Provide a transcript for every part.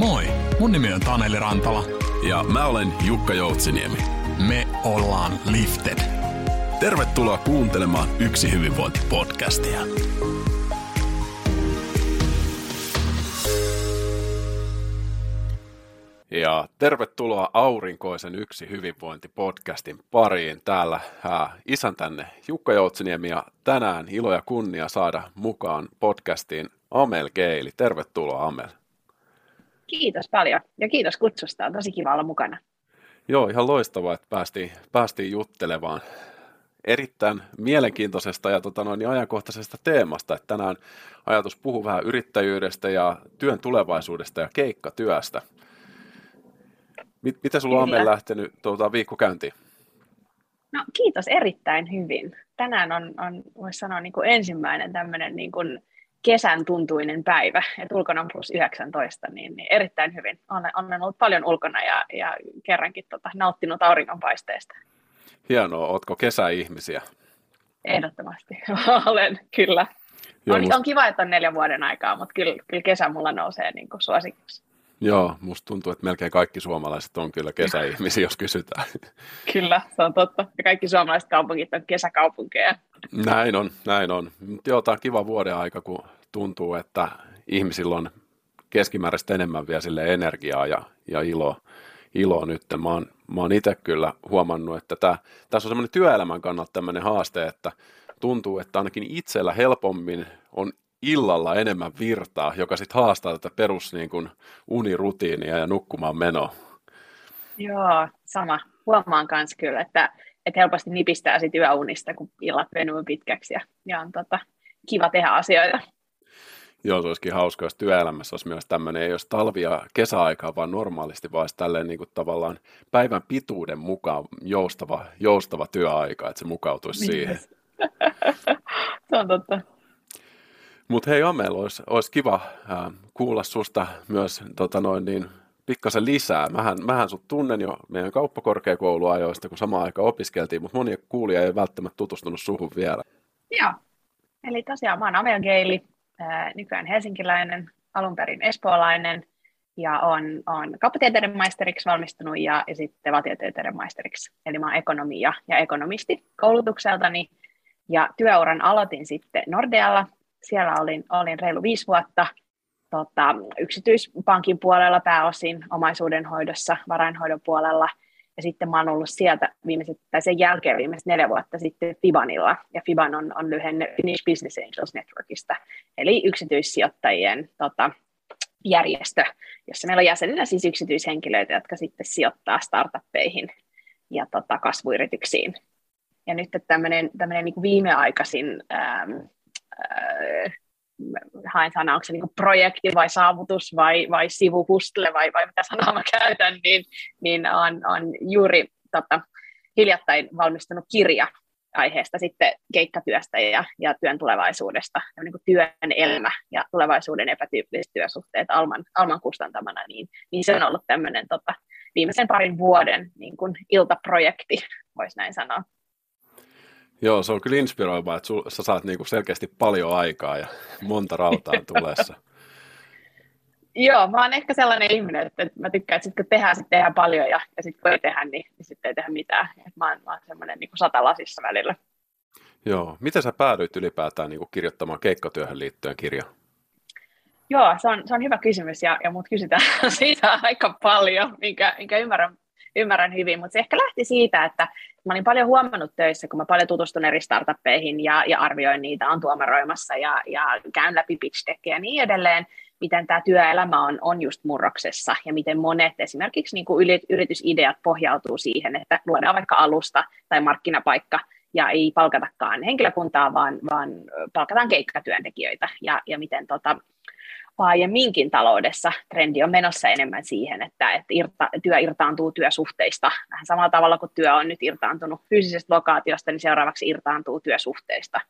Moi, mun nimi on Taneli Rantala. Ja mä olen Jukka Joutsiniemi. Me ollaan Lifted. Tervetuloa kuuntelemaan Yksi hyvinvointi-podcastia. Ja tervetuloa Aurinkoisen Yksi hyvinvointi-podcastin pariin. Täällä ää, isän tänne Jukka Joutsiniemi ja tänään ilo ja kunnia saada mukaan podcastiin Amel Geili. Tervetuloa Amel. Kiitos paljon ja kiitos kutsusta. On tosi kiva olla mukana. Joo, ihan loistavaa, että päästiin, päästiin juttelemaan erittäin mielenkiintoisesta ja tota noin, ajankohtaisesta teemasta. Että tänään ajatus puhuu vähän yrittäjyydestä ja työn tulevaisuudesta ja keikkatyöstä. Mit, mitä sulla on lähtenyt tuota, viikko käyntiin? No kiitos erittäin hyvin. Tänään on, on voisi sanoa niin kuin ensimmäinen tämmöinen niin kuin kesän tuntuinen päivä, että ulkona on plus 19, niin, niin erittäin hyvin. Olen, olen ollut paljon ulkona ja, ja kerrankin tota, nauttinut auringonpaisteesta. Hienoa, ootko kesäihmisiä? Ehdottomasti, olen kyllä. Joo, on, must... on kiva, että on neljän vuoden aikaa, mutta kyllä, kyllä kesä mulla nousee niin kuin suosiksi. Joo, musta tuntuu, että melkein kaikki suomalaiset on kyllä kesäihmisiä, jos kysytään. Kyllä, se on totta. Ja kaikki suomalaiset kaupungit on kesäkaupunkeja. Näin on, näin on. Joo, tämä on kiva vuoden aika, kun tuntuu, että ihmisillä on keskimääräistä enemmän vielä sille energiaa ja, ja iloa, iloa nyt. Mä oon, mä oon itse kyllä huomannut, että tää, tässä on semmoinen työelämän kannalta tämmöinen haaste, että tuntuu, että ainakin itsellä helpommin on illalla enemmän virtaa, joka sitten haastaa tätä perus niin kuin, unirutiinia ja nukkumaan menoa. Joo, sama. Huomaan myös kyllä, että, että helposti nipistää sit yöunista, kun illat venyy pitkäksi ja, ja on tota, kiva tehdä asioita. Joo, se olisikin hauska, jos työelämässä olisi myös tämmöinen, ei olisi talvi- ja kesäaikaa, vaan normaalisti vaan tälleen niin kuin tavallaan päivän pituuden mukaan joustava, joustava työaika, että se mukautuisi niin. siihen. se on totta. Mutta hei Amel, olisi, olisi kiva äh, kuulla susta myös tota noin, niin, pikkasen lisää. Mähän, mähän sut tunnen jo meidän kauppakorkeakouluajoista, kun samaan aikaan opiskeltiin, mutta moni kuulija ei välttämättä tutustunut suhun vielä. Joo, eli tosiaan mä oon Amel Geili, äh, nykyään helsinkiläinen, alun perin espoolainen, ja on, on kauppatieteiden maisteriksi valmistunut ja, ja sitten valtiotieteiden maisteriksi. Eli mä oon ekonomia ja ekonomisti koulutukseltani, ja työuran aloitin sitten Nordealla, siellä olin, olin reilu viisi vuotta tota, yksityispankin puolella pääosin omaisuuden hoidossa, varainhoidon puolella. Ja sitten mä oon ollut sieltä viimeiset, tai sen jälkeen viimeiset neljä vuotta sitten Fibanilla. Ja Fiban on, on lyhenne Finnish Business Angels Networkista, eli yksityissijoittajien tota, järjestö, jossa meillä on jäseninä siis yksityishenkilöitä, jotka sitten sijoittaa startuppeihin ja tota, kasvuyrityksiin. Ja nyt tämmöinen niin viimeaikaisin ähm, äh, haen sanaa, onko se niin projekti vai saavutus vai, vai sivuhustle vai, vai mitä sanaa mä käytän, niin, niin on, on juuri tota, hiljattain valmistunut kirja aiheesta sitten keikkatyöstä ja, ja työn tulevaisuudesta, ja niin kuin työn elämä ja tulevaisuuden epätyypilliset työsuhteet Alman, Alman kustantamana, niin, niin se on ollut tämmöinen tota, viimeisen parin vuoden niin kuin iltaprojekti, voisi näin sanoa. Joo, se on kyllä inspiroivaa, että sul, sä saat niinku selkeästi paljon aikaa ja monta rautaa tulessa. Joo, mä oon ehkä sellainen ihminen, että mä tykkään, että sit kun tehdään, sit tehdään paljon ja, ja sitten kun ei tehdä, niin, niin sitten ei tehdä mitään. Et mä oon, mä oon semmoinen niin satalasissa välillä. Joo, miten sä päädyit ylipäätään niin kirjoittamaan keikkatyöhön liittyen kirja? Joo, se on, se on hyvä kysymys ja, ja mut kysytään siitä aika paljon, minkä, minkä ymmärrän ymmärrän hyvin, mutta se ehkä lähti siitä, että mä olin paljon huomannut töissä, kun mä paljon tutustun eri startuppeihin ja, ja arvioin niitä, on tuomaroimassa ja, ja käyn läpi pitch ja niin edelleen, miten tämä työelämä on, on just murroksessa ja miten monet esimerkiksi niin kuin yritysideat pohjautuu siihen, että luodaan vaikka alusta tai markkinapaikka ja ei palkatakaan henkilökuntaa, vaan, vaan palkataan keikkatyöntekijöitä ja, ja miten tota, laajemminkin taloudessa trendi on menossa enemmän siihen, että, että irta, työ irtaantuu työsuhteista. Vähän samalla tavalla kuin työ on nyt irtaantunut fyysisestä lokaatiosta, niin seuraavaksi irtaantuu työsuhteista.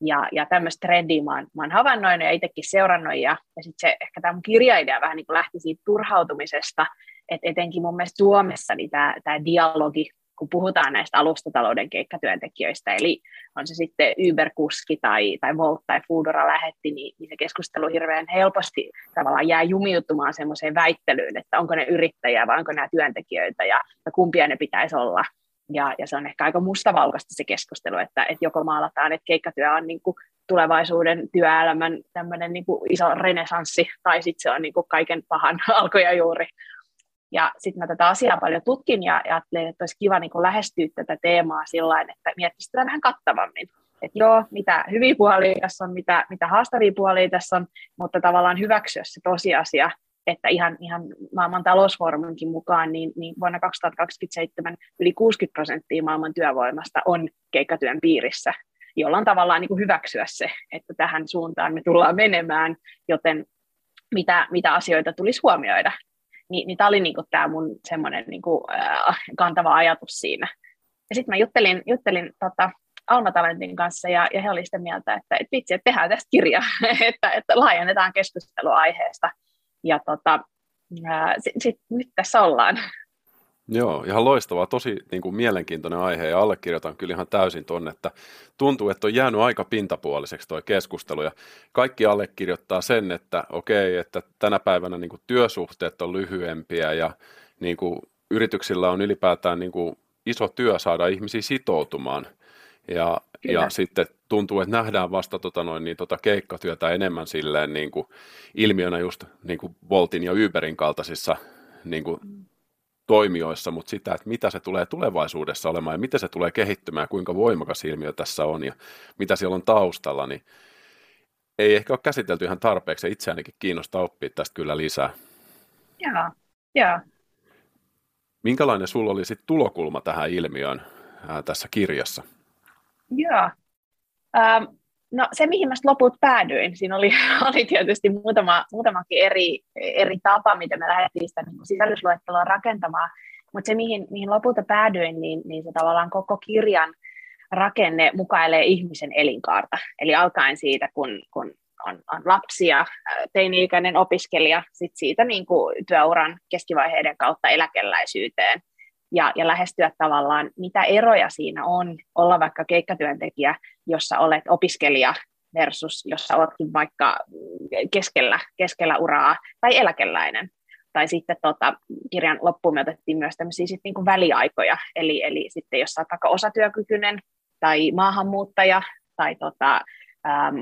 Ja, ja tämmöistä trendiä mä oon, mä oon havainnoinut ja itsekin seurannut, ja, ja sitten se ehkä tämä kirjaidea vähän niin kuin lähti siitä turhautumisesta, että etenkin mun mielestä Suomessa niin tämä, tämä dialogi kun puhutaan näistä alustatalouden keikkatyöntekijöistä, eli on se sitten Uber-kuski tai, tai Volt tai Foodora lähetti, niin, niin se keskustelu hirveän helposti tavallaan jää jumiutumaan semmoiseen väittelyyn, että onko ne yrittäjiä vai onko nämä työntekijöitä ja, ja kumpia ne pitäisi olla. Ja, ja se on ehkä aika mustavalkoista se keskustelu, että, että joko maalataan, että keikkatyö on niin kuin tulevaisuuden työelämän tämmöinen niin kuin iso renesanssi, tai sitten se on niin kuin kaiken pahan alkoja juuri. Ja sitten mä tätä asiaa paljon tutkin ja, ja ajattelin, että olisi kiva niin lähestyä tätä teemaa sillä että miettisi sitä vähän kattavammin. Että joo, mitä hyviä puolia tässä on, mitä, mitä haastavia puolia tässä on, mutta tavallaan hyväksyä se tosiasia, että ihan, ihan maailman talousfooruminkin mukaan niin, niin vuonna 2027 yli 60 prosenttia maailman työvoimasta on keikkatyön piirissä, jolloin tavallaan niin kuin hyväksyä se, että tähän suuntaan me tullaan menemään, joten mitä, mitä asioita tulisi huomioida. Ni, niin tämä oli niin kuin tämä mun semmoinen niin kuin, äh, kantava ajatus siinä. Ja sitten mä juttelin, juttelin tota, Alma Talentin kanssa ja, ja he olivat sitä mieltä, että, että vitsi, että tehdään tästä kirja, että, että laajennetaan keskustelua aiheesta – ja tota, sit, sit, nyt tässä ollaan. Joo, ihan loistavaa, tosi niin kuin mielenkiintoinen aihe ja allekirjoitan kyllä ihan täysin tuonne, että tuntuu, että on jäänyt aika pintapuoliseksi tuo keskustelu ja kaikki allekirjoittaa sen, että okei, että tänä päivänä niin kuin työsuhteet on lyhyempiä ja niin kuin yrityksillä on ylipäätään niin kuin iso työ saada ihmisiä sitoutumaan – ja, ja sitten tuntuu, että nähdään vasta tota noin, niin tota keikkatyötä enemmän silleen niin kuin ilmiönä just niin kuin Voltin ja Uberin kaltaisissa niin kuin toimijoissa, mutta sitä, että mitä se tulee tulevaisuudessa olemaan ja miten se tulee kehittymään, kuinka voimakas ilmiö tässä on ja mitä siellä on taustalla, niin ei ehkä ole käsitelty ihan tarpeeksi. Itseänikin kiinnostaa oppia tästä kyllä lisää. Joo, joo. Minkälainen sulla oli sitten tulokulma tähän ilmiöön ää, tässä kirjassa? Joo. Ähm, no se, mihin mä loput päädyin, siinä oli, oli tietysti muutama, muutamakin eri, eri tapa, miten me lähdettiin sitä niin sisällysluettelua rakentamaan, mutta se, mihin, mihin lopulta päädyin, niin, niin se tavallaan koko kirjan rakenne mukailee ihmisen elinkaarta. Eli alkaen siitä, kun, kun on, on lapsia, teini-ikäinen opiskelija, sit siitä niin kuin työuran keskivaiheiden kautta eläkeläisyyteen – ja, ja lähestyä tavallaan, mitä eroja siinä on olla vaikka keikkatyöntekijä, jossa olet opiskelija versus jossa oletkin vaikka keskellä, keskellä uraa tai eläkeläinen. Tai sitten tota, kirjan loppuun me otettiin myös tämmöisiä sit niinku väliaikoja, eli, eli sitten jos olet vaikka osatyökykyinen tai maahanmuuttaja tai tota, äm,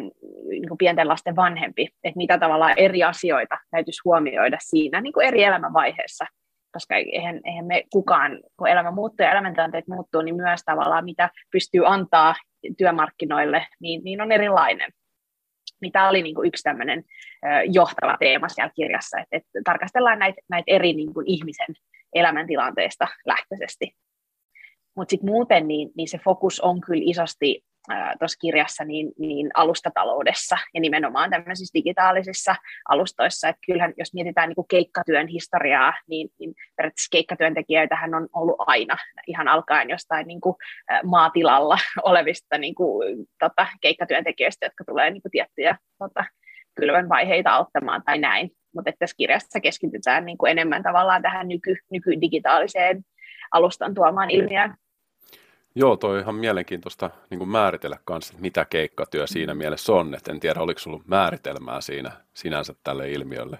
niin pienten lasten vanhempi, että mitä tavallaan eri asioita täytyisi huomioida siinä niin eri elämänvaiheessa koska eihän, eihän me kukaan, kun elämä muuttuu ja elämäntilanteet muuttuu, niin myös tavallaan mitä pystyy antaa työmarkkinoille, niin, niin on erilainen. Mitä oli niin kuin yksi tämmöinen johtava teema siellä kirjassa, että, että tarkastellaan näitä, näitä eri niin kuin ihmisen elämäntilanteesta lähtöisesti. Mutta sitten muuten niin, niin se fokus on kyllä isosti tuossa kirjassa niin, niin alustataloudessa ja nimenomaan tämmöisissä digitaalisissa alustoissa. Että kyllähän jos mietitään niin kuin keikkatyön historiaa, niin, niin periaatteessa keikkatyöntekijöitähän on ollut aina ihan alkaen jostain niin kuin maatilalla olevista niin kuin, tota, keikkatyöntekijöistä, jotka tulee niin kuin tiettyjä tota, kylvön vaiheita auttamaan tai näin. Mutta tässä kirjassa keskitytään niin kuin enemmän tavallaan tähän nyky, nykydigitaaliseen alustan tuomaan ilmiöön. Joo, toi on ihan mielenkiintoista niin määritellä kanssa, että mitä keikkatyö siinä mielessä on. Et en tiedä, oliko sinulla määritelmää siinä sinänsä tälle ilmiölle.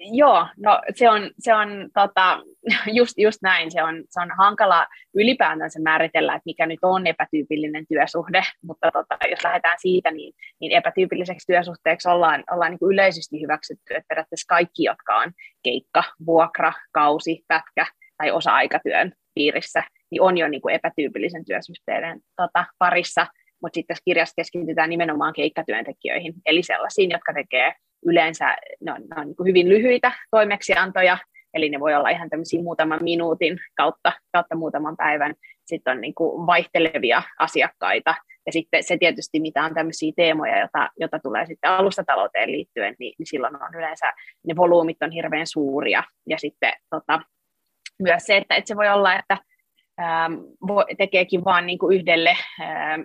Joo, no se on, se on tota, just, just näin, se on, se on hankala ylipäätänsä määritellä, että mikä nyt on epätyypillinen työsuhde, mutta tota, jos lähdetään siitä, niin, niin epätyypilliseksi työsuhteeksi ollaan, ollaan niin kuin yleisesti hyväksytty, että periaatteessa kaikki, jotka on keikka, vuokra, kausi, pätkä tai osa-aikatyön piirissä, niin on jo niin kuin epätyypillisen työsuhteiden tota, parissa, mutta sitten tässä kirjassa keskitytään nimenomaan keikkatyöntekijöihin, eli sellaisiin, jotka tekee yleensä, ne on, ne on niin kuin hyvin lyhyitä toimeksiantoja, eli ne voi olla ihan tämmöisiä muutaman minuutin kautta, kautta muutaman päivän, sitten on niin kuin vaihtelevia asiakkaita, ja sitten se tietysti, mitä on tämmöisiä teemoja, jota, jota tulee sitten alustatalouteen liittyen, niin, niin silloin on yleensä, ne volyymit on hirveän suuria, ja sitten tota, myös se, että, että se voi olla, että tekeekin vaan niin kuin yhdelle, ähm,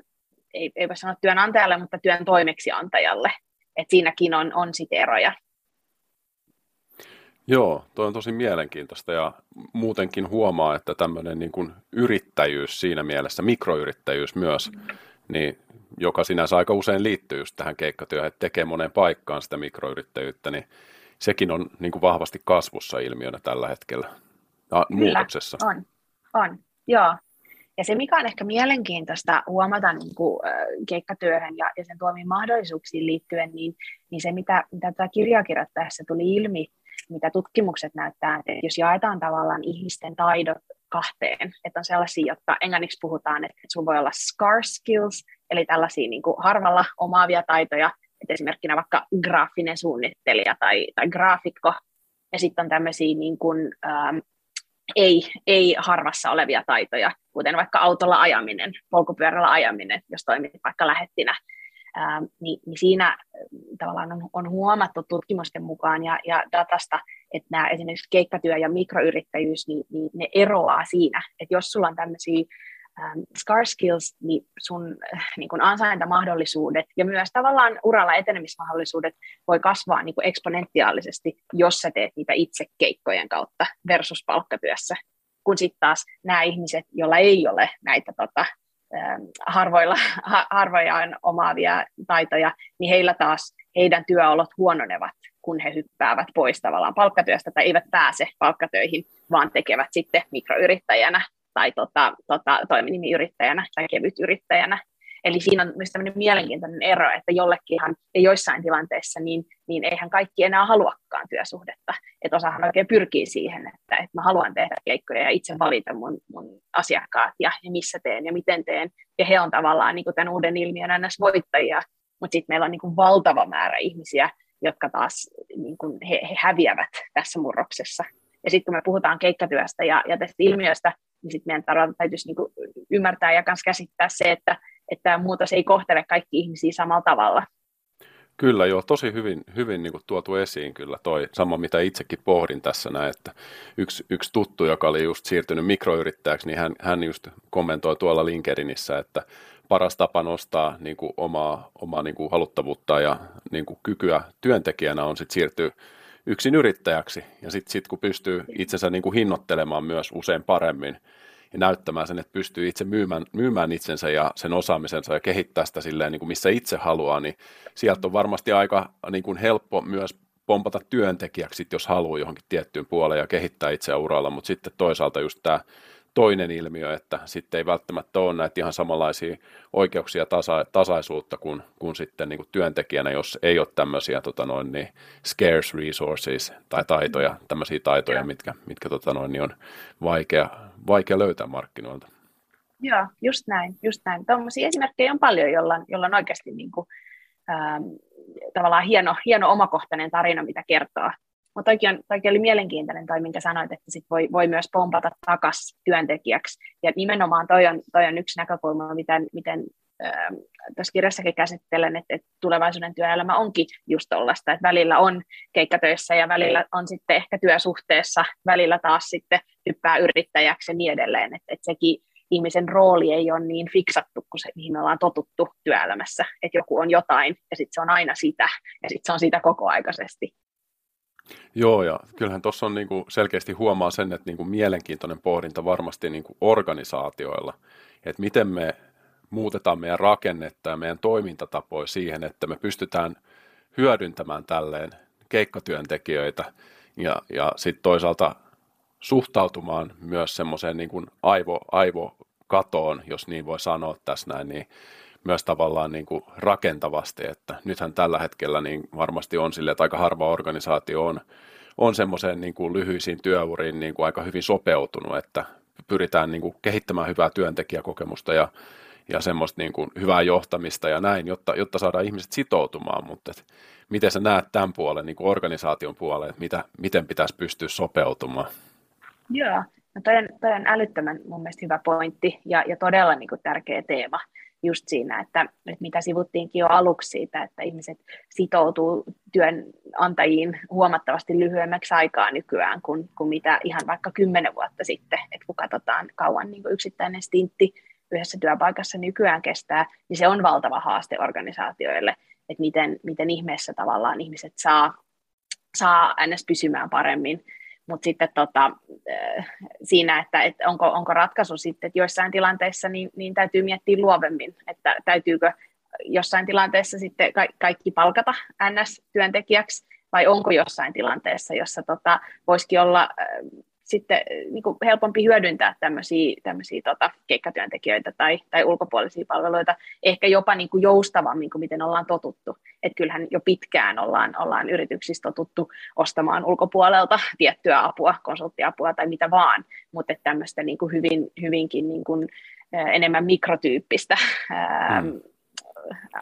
ei, ei voi sanoa työnantajalle, mutta työn toimeksiantajalle. Et siinäkin on, on sit eroja. Joo, toi on tosi mielenkiintoista ja muutenkin huomaa, että tämmöinen niin kuin yrittäjyys siinä mielessä, mikroyrittäjyys myös, niin joka sinänsä aika usein liittyy just tähän keikkatyöhön, että tekee moneen paikkaan sitä mikroyrittäjyyttä, niin sekin on niin kuin vahvasti kasvussa ilmiönä tällä hetkellä, ja Kyllä, muutoksessa. on, on, joo. Ja se, mikä on ehkä mielenkiintoista huomata niin kuin, keikkatyöhön ja, ja sen tuomiin mahdollisuuksiin liittyen, niin, niin se, mitä, mitä tämä kirjaa kirjoittaessa tuli ilmi, mitä tutkimukset näyttää, että jos jaetaan tavallaan ihmisten taidot kahteen, että on sellaisia, jotka englanniksi puhutaan, että sinulla voi olla scarce skills, eli tällaisia niin kuin harvalla omaavia taitoja, että esimerkkinä vaikka graafinen suunnittelija tai, tai graafikko, ja sitten on tämmöisiä niin kuin, ähm, ei, ei harvassa olevia taitoja, kuten vaikka autolla ajaminen, polkupyörällä ajaminen, jos toimit vaikka lähettinä, ää, niin, niin siinä äh, tavallaan on, on huomattu tutkimusten mukaan ja, ja datasta, että nämä esimerkiksi keikkatyö ja mikroyrittäjyys, niin, niin ne eroaa siinä, että jos sulla on tämmöisiä ähm, scar skills, niin sun äh, niin kun ansaintamahdollisuudet ja myös tavallaan uralla etenemismahdollisuudet voi kasvaa niin eksponentiaalisesti, jos sä teet niitä itse keikkojen kautta versus palkkatyössä. Kun sitten taas nämä ihmiset, joilla ei ole näitä tota, ähm, harvoilla, ha, harvoja omaavia taitoja, niin heillä taas heidän työolot huononevat, kun he hyppäävät pois tavallaan palkkatyöstä tai eivät pääse palkkatöihin, vaan tekevät sitten mikroyrittäjänä tai tota, tota, toiminimiyrittäjänä tai kevytyrittäjänä. Eli siinä on myös tämmöinen mielenkiintoinen ero, että jollekinhan ja joissain tilanteissa niin, niin eihän kaikki enää haluakaan työsuhdetta. Että osahan oikein pyrkii siihen, että, että mä haluan tehdä keikkoja ja itse valita mun, mun asiakkaat ja, ja missä teen ja miten teen. Ja he on tavallaan niin kuin tämän uuden ilmiön ns. voittajia, mutta sitten meillä on niin kuin valtava määrä ihmisiä, jotka taas niin kuin he, he häviävät tässä murroksessa. Ja sitten kun me puhutaan keikkatyöstä ja, ja tästä ilmiöstä, niin sitten meidän tarvitsisi täytyisi niinku ymmärtää ja myös käsittää se, että, että tämä muutos ei kohtele kaikki ihmisiä samalla tavalla. Kyllä joo, tosi hyvin, hyvin niin kuin tuotu esiin kyllä toi sama, mitä itsekin pohdin tässä näin, että yksi, yksi tuttu, joka oli just siirtynyt mikroyrittäjäksi, niin hän, hän just kommentoi tuolla LinkedInissä, että paras tapa nostaa niin kuin omaa, omaa niin kuin haluttavuutta ja niin kuin kykyä työntekijänä on sitten siirtyä yksin yrittäjäksi. Ja sitten sit, kun pystyy itsensä niin kuin hinnoittelemaan myös usein paremmin ja näyttämään sen, että pystyy itse myymään, myymään itsensä ja sen osaamisensa ja kehittää sitä silleen, niin kuin missä itse haluaa, niin sieltä on varmasti aika niin kuin helppo myös pompata työntekijäksi, jos haluaa johonkin tiettyyn puoleen ja kehittää itseä uralla, mutta sitten toisaalta just tämä toinen ilmiö, että sitten ei välttämättä ole näitä ihan samanlaisia oikeuksia tasa, tasaisuutta kuin, kuin sitten niin kuin työntekijänä, jos ei ole tämmöisiä tota noin, niin scarce resources tai taitoja, tämmöisiä taitoja, mitkä, mitkä tota noin, niin on vaikea, vaikea löytää markkinoilta. Joo, just näin, just näin. Tuommoisia esimerkkejä on paljon, jolla, jolla on oikeasti niin kuin, ähm, tavallaan hieno, hieno omakohtainen tarina, mitä kertoo, mutta toikin, on, toikin oli mielenkiintoinen toi, minkä sanoit, että sit voi, voi myös pompata takaisin työntekijäksi. Ja nimenomaan toi on, toi on yksi näkökulma, miten, miten äh, tässä kirjassakin käsittelen, että, että tulevaisuuden työelämä onkin just tollaista, että välillä on keikkatöissä ja välillä on sitten ehkä työsuhteessa, välillä taas sitten hyppää yrittäjäksi ja niin edelleen, että, että sekin ihmisen rooli ei ole niin fiksattu kuin se, mihin me ollaan totuttu työelämässä, että joku on jotain ja sitten se on aina sitä ja sitten se on sitä kokoaikaisesti. Joo, ja kyllähän tuossa on niinku selkeästi huomaa sen, että niinku mielenkiintoinen pohdinta varmasti niinku organisaatioilla, että miten me muutetaan meidän rakennetta ja meidän toimintatapoja siihen, että me pystytään hyödyntämään tälleen keikkatyöntekijöitä ja, ja sitten toisaalta suhtautumaan myös semmoiseen niin kuin aivo, aivokatoon, jos niin voi sanoa tässä näin, niin myös tavallaan niin kuin rakentavasti, että nythän tällä hetkellä niin varmasti on sille, että aika harva organisaatio on, on semmoiseen niin kuin lyhyisiin työuriin niin kuin aika hyvin sopeutunut, että pyritään niin kuin kehittämään hyvää työntekijäkokemusta ja, ja semmoista niin kuin hyvää johtamista ja näin, jotta, jotta saadaan ihmiset sitoutumaan, mutta et, miten sä näet tämän puolen, niin kuin organisaation puolen, että mitä, miten pitäisi pystyä sopeutumaan? Joo, no toi on, toi on älyttömän mun mielestä hyvä pointti ja, ja todella niin kuin tärkeä teema just siinä, että, että mitä sivuttiinkin jo aluksi siitä, että ihmiset sitoutuu työnantajiin huomattavasti lyhyemmäksi aikaa nykyään kuin, kuin mitä ihan vaikka kymmenen vuotta sitten, että kun katsotaan kauan niin kuin yksittäinen stintti yhdessä työpaikassa nykyään kestää, niin se on valtava haaste organisaatioille, että miten, miten ihmeessä tavallaan ihmiset saa saa ns. pysymään paremmin. Mutta sitten tota, siinä, että, että onko, onko ratkaisu sitten, että joissain tilanteissa niin, niin täytyy miettiä luovemmin, että täytyykö jossain tilanteessa sitten kaikki palkata NS-työntekijäksi, vai onko jossain tilanteessa, jossa tota, voisikin olla sitten äh, niin kuin helpompi hyödyntää tämmöisiä, tämmöisiä tota, keikkatyöntekijöitä tai, tai ulkopuolisia palveluita, ehkä jopa niin kuin joustavammin kuin miten ollaan totuttu. Et kyllähän jo pitkään ollaan, ollaan yrityksissä totuttu ostamaan ulkopuolelta tiettyä apua, konsulttiapua tai mitä vaan, mutta tämmöistä niin kuin hyvin, hyvinkin niin kuin, äh, enemmän mikrotyyppistä ää, mm.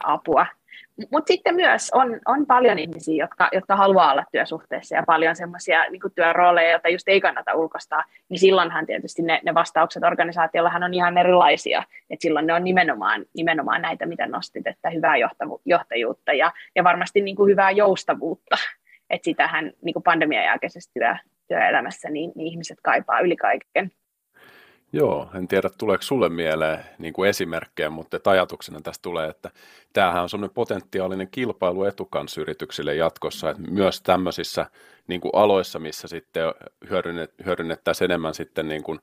apua mutta sitten myös on, on paljon ihmisiä, jotka, jotka haluaa olla työsuhteessa ja paljon semmoisia niin työrooleja, joita just ei kannata ulkoistaa, niin silloinhan tietysti ne, ne vastaukset organisaatiollahan on ihan erilaisia. Et silloin ne on nimenomaan, nimenomaan näitä, mitä nostit, että hyvää johtavu, johtajuutta ja, ja varmasti niin kuin hyvää joustavuutta. Että sitähän niin kuin pandemian jälkeisessä työ, työelämässä niin, niin ihmiset kaipaa yli kaiken. Joo, en tiedä tuleeko sulle mieleen niin kuin esimerkkejä, mutta ajatuksena tästä tulee, että tämähän on semmoinen potentiaalinen kilpailuetu kansyrityksille jatkossa, että myös tämmöisissä niin kuin aloissa, missä sitten hyödynnet, hyödynnettäisiin enemmän sitten niin kuin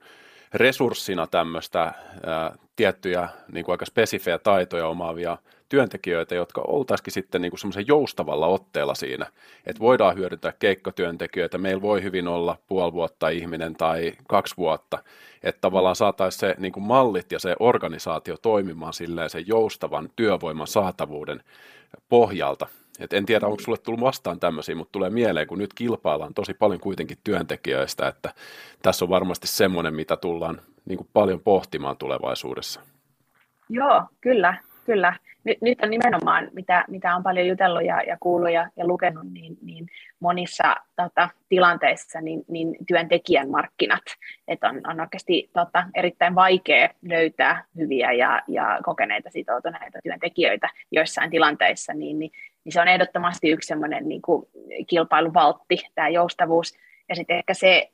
resurssina tämmöistä ää, tiettyjä niin kuin aika spesifejä taitoja omaavia työntekijöitä, jotka oltaisikin sitten niin semmoisen joustavalla otteella siinä, että voidaan hyödyntää keikkotyöntekijöitä, meillä voi hyvin olla puoli vuotta ihminen tai kaksi vuotta, että tavallaan saataisiin se niin kuin mallit ja se organisaatio toimimaan silleen sen joustavan työvoiman saatavuuden pohjalta. Et en tiedä, onko sulle tullut vastaan tämmöisiä, mutta tulee mieleen, kun nyt kilpaillaan tosi paljon kuitenkin työntekijöistä, että tässä on varmasti semmoinen, mitä tullaan niin kuin paljon pohtimaan tulevaisuudessa. Joo, kyllä, kyllä nyt, nyt on nimenomaan, mitä, mitä on paljon jutellut ja, ja kuullut ja, ja lukenut, niin, niin monissa tota, tilanteissa niin, niin työntekijän markkinat, että on, on oikeasti tota, erittäin vaikea löytää hyviä ja, ja kokeneita sitoutuneita työntekijöitä joissain tilanteissa, niin, niin, niin se on ehdottomasti yksi semmoinen niin kuin kilpailuvaltti, tämä joustavuus, ja sitten ehkä se,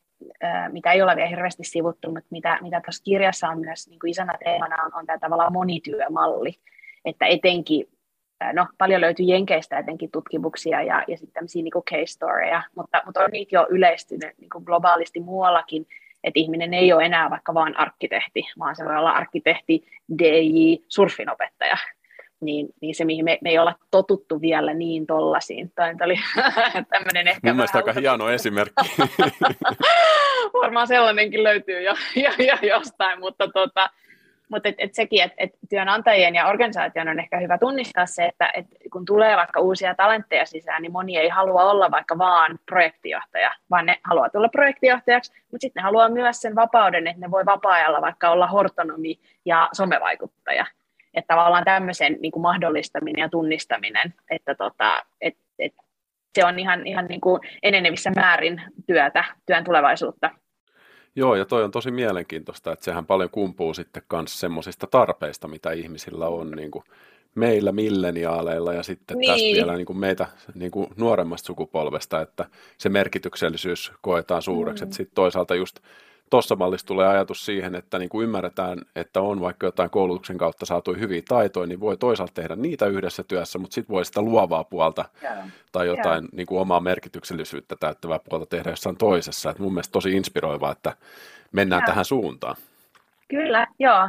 mitä ei ole vielä hirveästi sivuttu, mutta mitä, mitä tuossa kirjassa on myös niin kuin isona teemana, on, on tämä tavallaan monityömalli, että etenkin, no paljon löytyy Jenkeistä etenkin tutkimuksia ja, ja sitten tämmöisiä niin case storyja, mutta, mutta on niitä jo yleistynyt niin kuin globaalisti muuallakin, että ihminen ei ole enää vaikka vain arkkitehti, vaan se voi olla arkkitehti, DJ, surfinopettaja. Niin, niin se, mihin me, me ei olla totuttu vielä niin tollasiin. Toi oli tämmöinen ehkä Mun mielestä aika hieno esimerkki. Varmaan sellainenkin löytyy jo, jo, jo jostain, mutta tota, mutta et, et sekin, että et työnantajien ja organisaation on ehkä hyvä tunnistaa se, että et kun tulee vaikka uusia talentteja sisään, niin moni ei halua olla vaikka vaan projektijohtaja, vaan ne haluaa tulla projektijohtajaksi, mutta sitten ne haluaa myös sen vapauden, että ne voi vapaa-ajalla vaikka olla hortonomi ja somevaikuttaja. Että tavallaan tämmöisen niin kuin mahdollistaminen ja tunnistaminen, että tota, et, et se on ihan, ihan niin kuin enenevissä määrin työtä, työn tulevaisuutta. Joo, ja toi on tosi mielenkiintoista, että sehän paljon kumpuu sitten myös semmoisista tarpeista, mitä ihmisillä on niin kuin meillä milleniaaleilla ja sitten niin. tästä vielä niin kuin meitä niin kuin nuoremmasta sukupolvesta, että se merkityksellisyys koetaan suureksi. Mm. Sitten toisaalta just tuossa mallissa tulee ajatus siihen, että niin kuin ymmärretään, että on vaikka jotain koulutuksen kautta saatu hyviä taitoja, niin voi toisaalta tehdä niitä yhdessä työssä, mutta sitten voi sitä luovaa puolta yeah. tai jotain yeah. niin kuin omaa merkityksellisyyttä täyttävää puolta tehdä jossain toisessa. Et mun mielestä tosi inspiroivaa, että mennään yeah. tähän suuntaan. Kyllä, joo.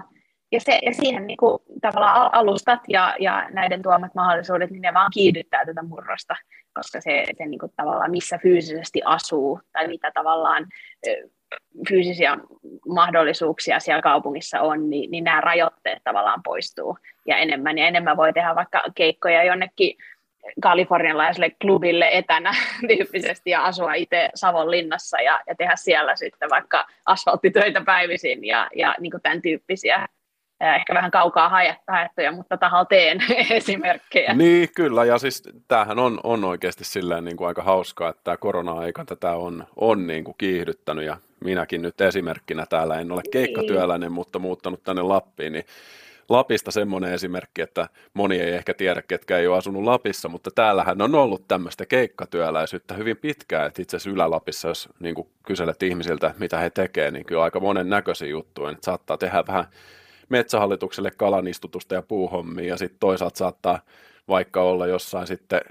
Ja, se, ja siihen niin kuin, tavallaan alustat ja, ja näiden tuomat mahdollisuudet, niin ne vaan kiihdyttää tätä murrosta, koska se, se niin kuin, tavallaan missä fyysisesti asuu tai mitä tavallaan fyysisiä mahdollisuuksia siellä kaupungissa on, niin, niin nämä rajoitteet tavallaan poistuu. Ja enemmän ja enemmän voi tehdä vaikka keikkoja jonnekin kalifornialaiselle klubille etänä tyyppisesti ja asua itse Savonlinnassa ja, ja tehdä siellä sitten vaikka asfalttitöitä päivisin ja, ja niin kuin tämän tyyppisiä ehkä vähän kaukaa haettuja, mutta tahal teen esimerkkejä. Niin, kyllä, ja siis tämähän on, on oikeasti silleen niin kuin aika hauskaa, että tämä korona-aika tätä on, on niin kuin kiihdyttänyt, ja minäkin nyt esimerkkinä täällä en ole keikkatyöläinen, niin. mutta muuttanut tänne Lappiin, niin Lapista semmoinen esimerkki, että moni ei ehkä tiedä, ketkä ei ole asunut Lapissa, mutta täällähän on ollut tämmöistä keikkatyöläisyyttä hyvin pitkään, että itse asiassa Ylä-Lapissa, jos niin kyselet ihmisiltä, mitä he tekevät, niin kyllä aika monen näköisiä juttuja, että saattaa tehdä vähän metsähallitukselle kalanistutusta ja puuhommia ja sitten toisaalta saattaa vaikka olla jossain sitten